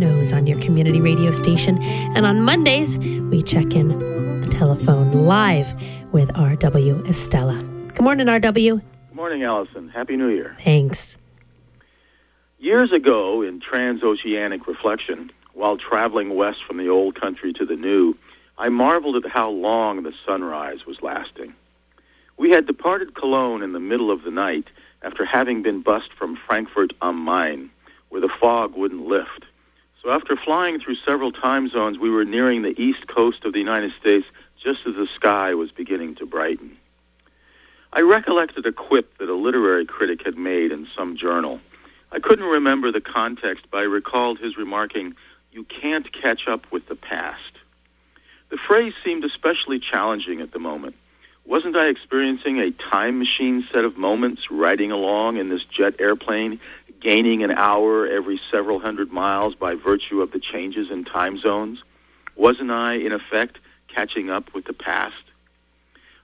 nose on your community radio station. And on Mondays, we check in the telephone live with RW Estela. Good morning, RW. Good morning, Allison. Happy New Year. Thanks. Years ago, in transoceanic reflection, while traveling west from the old country to the new, I marveled at how long the sunrise was lasting. We had departed Cologne in the middle of the night after having been bussed from Frankfurt am Main, where the fog wouldn't lift. So after flying through several time zones, we were nearing the east coast of the United States just as the sky was beginning to brighten. I recollected a quip that a literary critic had made in some journal. I couldn't remember the context, but I recalled his remarking, You can't catch up with the past. The phrase seemed especially challenging at the moment. Wasn't I experiencing a time machine set of moments riding along in this jet airplane, gaining an hour every several hundred miles by virtue of the changes in time zones? Wasn't I, in effect, catching up with the past?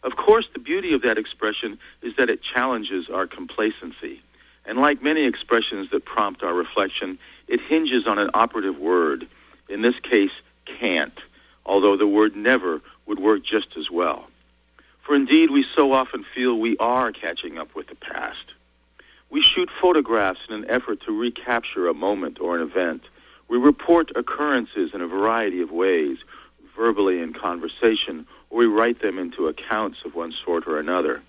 Of course, the beauty of that expression is that it challenges our complacency. And like many expressions that prompt our reflection, it hinges on an operative word, in this case, can't, although the word never would work just as well. For indeed, we so often feel we are catching up with the past. We shoot photographs in an effort to recapture a moment or an event. We report occurrences in a variety of ways, verbally in conversation, or we write them into accounts of one sort or another.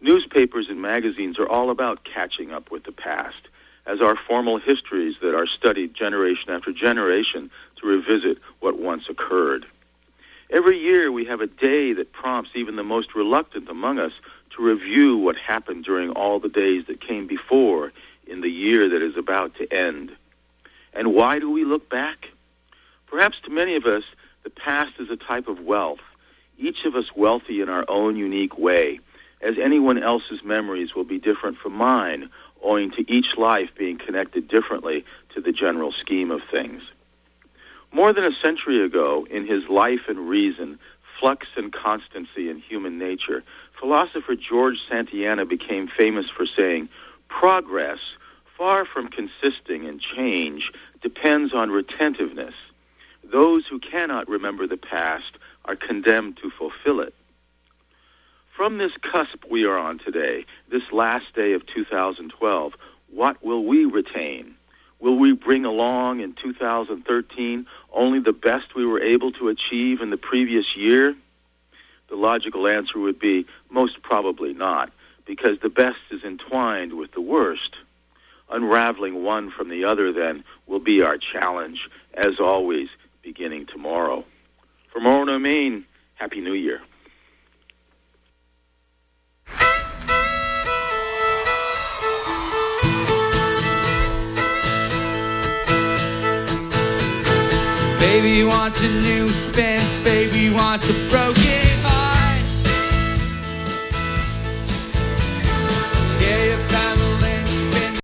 Newspapers and magazines are all about catching up with the past, as are formal histories that are studied generation after generation to revisit what once occurred. Every year we have a day that prompts even the most reluctant among us to review what happened during all the days that came before in the year that is about to end. And why do we look back? Perhaps to many of us, the past is a type of wealth, each of us wealthy in our own unique way, as anyone else's memories will be different from mine, owing to each life being connected differently to the general scheme of things. More than a century ago, in his Life and Reason, Flux and Constancy in Human Nature, philosopher George Santayana became famous for saying, Progress, far from consisting in change, depends on retentiveness. Those who cannot remember the past are condemned to fulfill it. From this cusp we are on today, this last day of 2012, what will we retain? Will we bring along in 2013 only the best we were able to achieve in the previous year? The logical answer would be most probably not, because the best is entwined with the worst. Unraveling one from the other, then, will be our challenge, as always, beginning tomorrow. From Orono, Maine, Happy New Year. Baby wants a new spin, baby wants a broken